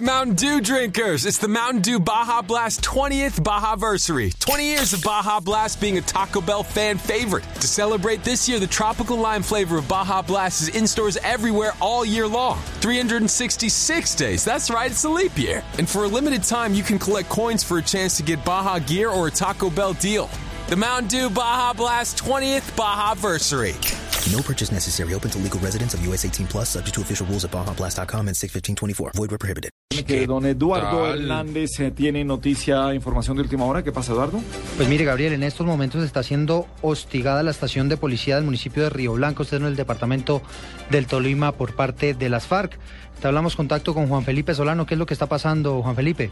Mountain Dew drinkers! It's the Mountain Dew Baja Blast 20th Baja Versary. 20 years of Baja Blast being a Taco Bell fan favorite. To celebrate this year, the tropical lime flavor of Baja Blast is in stores everywhere all year long. 366 days. That's right, it's a leap year. And for a limited time, you can collect coins for a chance to get Baja gear or a Taco Bell deal. The Mountain Dew Baja Blast 20th Baja Versary. No purchase necessary. Open to legal residents of US 18 plus, subject to official rules at BajaBlast.com and 61524. Void where prohibited. Que don Eduardo tal? Hernández eh, tiene noticia, información de última hora. ¿Qué pasa, Eduardo? Pues mire, Gabriel, en estos momentos está siendo hostigada la estación de policía del municipio de Río Blanco, usted en el departamento del Tolima, por parte de las FARC. Hablamos contacto con Juan Felipe Solano. ¿Qué es lo que está pasando, Juan Felipe?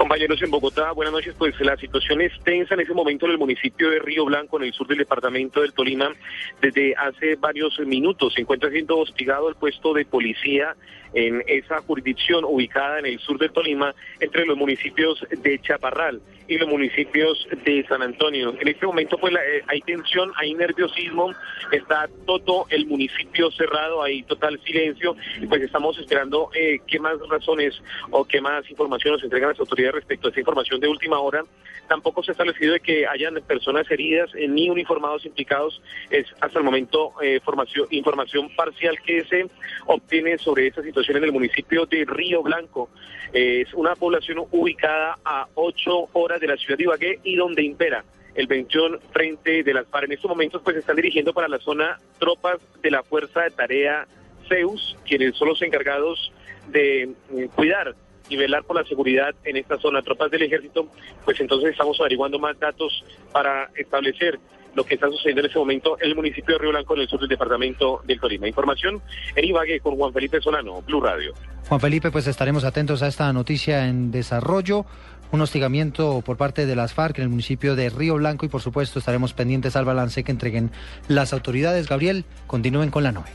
Compañeros en Bogotá, buenas noches. Pues la situación es tensa en ese momento en el municipio de Río Blanco, en el sur del departamento del Tolima. Desde hace varios minutos se encuentra siendo hostigado el puesto de policía en esa jurisdicción ubicada en el sur del Tolima, entre los municipios de Chaparral y los municipios de San Antonio. En este momento pues eh, hay tensión, hay nerviosismo, está todo el municipio cerrado, hay total silencio pues estamos esperando eh, qué más razones o qué más información nos entregan las autoridades respecto a esta información de última hora. Tampoco se ha establecido de que hayan personas heridas eh, ni uniformados implicados. Es hasta el momento eh, formación, información parcial que se obtiene sobre esta situación en el municipio de Río Blanco. Eh, es una población ubicada a ocho horas de la ciudad de Ibagué y donde impera el 21 frente de las FARC. En estos momentos pues se están dirigiendo para la zona tropas de la Fuerza de Tarea Zeus, quienes son los encargados de cuidar y velar por la seguridad en esta zona. Tropas del ejército, pues entonces estamos averiguando más datos para establecer lo que está sucediendo en este momento en el municipio de Río Blanco, en el sur del departamento del Tolima. Información en Ibagué con Juan Felipe Solano, Blue Radio. Juan Felipe, pues estaremos atentos a esta noticia en desarrollo. Un hostigamiento por parte de las FARC en el municipio de Río Blanco y por supuesto estaremos pendientes al balance que entreguen las autoridades. Gabriel, continúen con la nube.